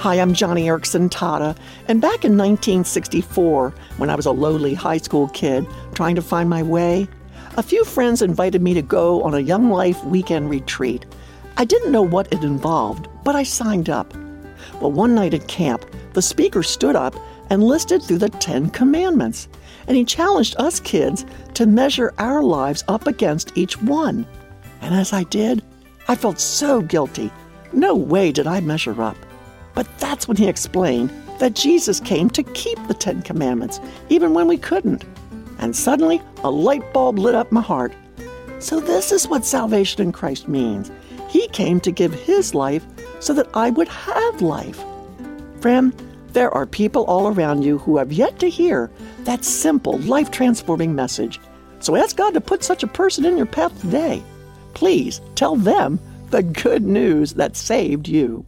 Hi, I'm Joni Eareckson Tada, and back in 1964, when I was a lowly high school kid trying to find my way, a few friends invited me to go on a Young Life weekend retreat. I didn't know what it involved, but I signed up. Well, one night at camp, the speaker stood up and listed through the Ten Commandments, and he challenged us kids to measure our lives up against each one. And as I did, I felt so guilty. No way did I measure up. But that's when he explained that Jesus came to keep the Ten Commandments, even when we couldn't. And suddenly, a light bulb lit up my heart. So, this is what salvation in Christ means. He came to give His life so that I would have life. Friend, there are people all around you who have yet to hear that simple, life transforming message. So, ask God to put such a person in your path today. Please tell them the good news that saved you.